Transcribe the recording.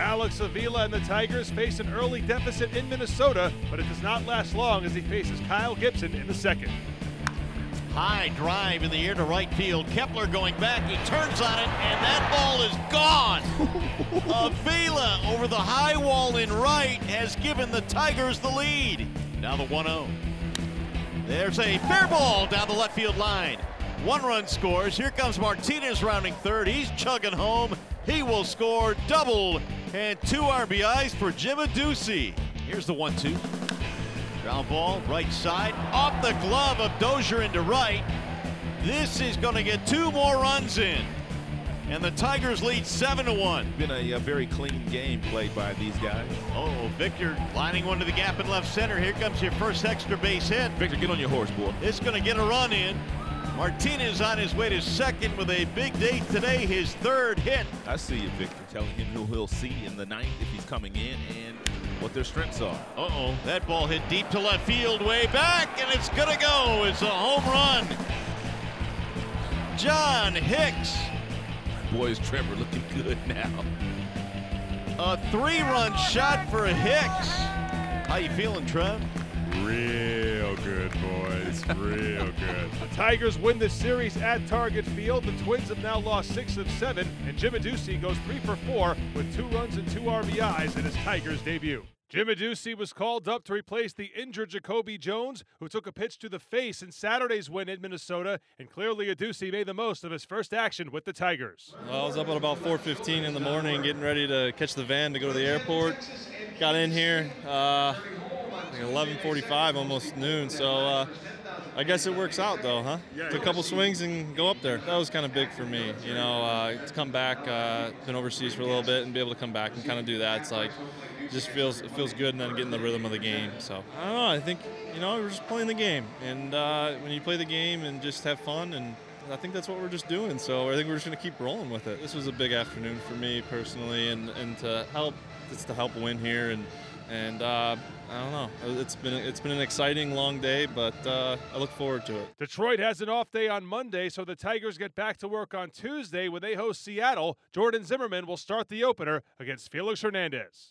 Alex Avila and the Tigers face an early deficit in Minnesota, but it does not last long as he faces Kyle Gibson in the second. High drive in the air to right field. Kepler going back. He turns on it, and that ball is gone. Avila over the high wall in right has given the Tigers the lead. Now the 1 0. There's a fair ball down the left field line. One run scores. Here comes Martinez rounding third. He's chugging home. He will score double and two RBIs for Jim Adduci. Here's the 1 2. Ground ball, right side, off the glove of Dozier into right. This is going to get two more runs in. And the Tigers lead 7 to 1. Been a, a, very clean game played by these guys. Oh, Victor lining one to the gap in left center. Here comes your first extra base hit. Victor, get on your horse, boy. It's going to get a run in. Martinez on his way to second with a big day today, his third hit. I see you, Victor, telling him who he'll see in the ninth if he's coming in and what their strengths are. Uh-oh, that ball hit deep to left field, way back, and it's gonna go. It's a home run. John Hicks. Boy, is Trevor looking good now. A three-run shot for Hicks. How you feeling, Trev? Real good, boys. Real good. The Tigers win the series at Target Field. The Twins have now lost six of seven, and Jim Adduci goes three for four with two runs and two RBIs in his Tigers debut. Jim Adduci was called up to replace the injured Jacoby Jones, who took a pitch to the face in Saturday's win in Minnesota, and clearly Adduci made the most of his first action with the Tigers. Well, I was up at about 4.15 in the morning getting ready to catch the van to go to the airport. Got in here, uh, 11:45, almost noon. So uh, I guess it works out though, huh? Yeah, Took a couple swings and go up there. That was kind of big for me, you know, uh, to come back. Uh, been overseas for a little bit and be able to come back and kind of do that. It's like it just feels it feels good and then getting the rhythm of the game. So I don't know. I think you know we're just playing the game, and uh, when you play the game and just have fun and I think that's what we're just doing. So I think we're just going to keep rolling with it. This was a big afternoon for me personally, and, and to help, it's to help win here, and and uh, I don't know. It's been it's been an exciting long day, but uh, I look forward to it. Detroit has an off day on Monday, so the Tigers get back to work on Tuesday when they host Seattle. Jordan Zimmermann will start the opener against Felix Hernandez.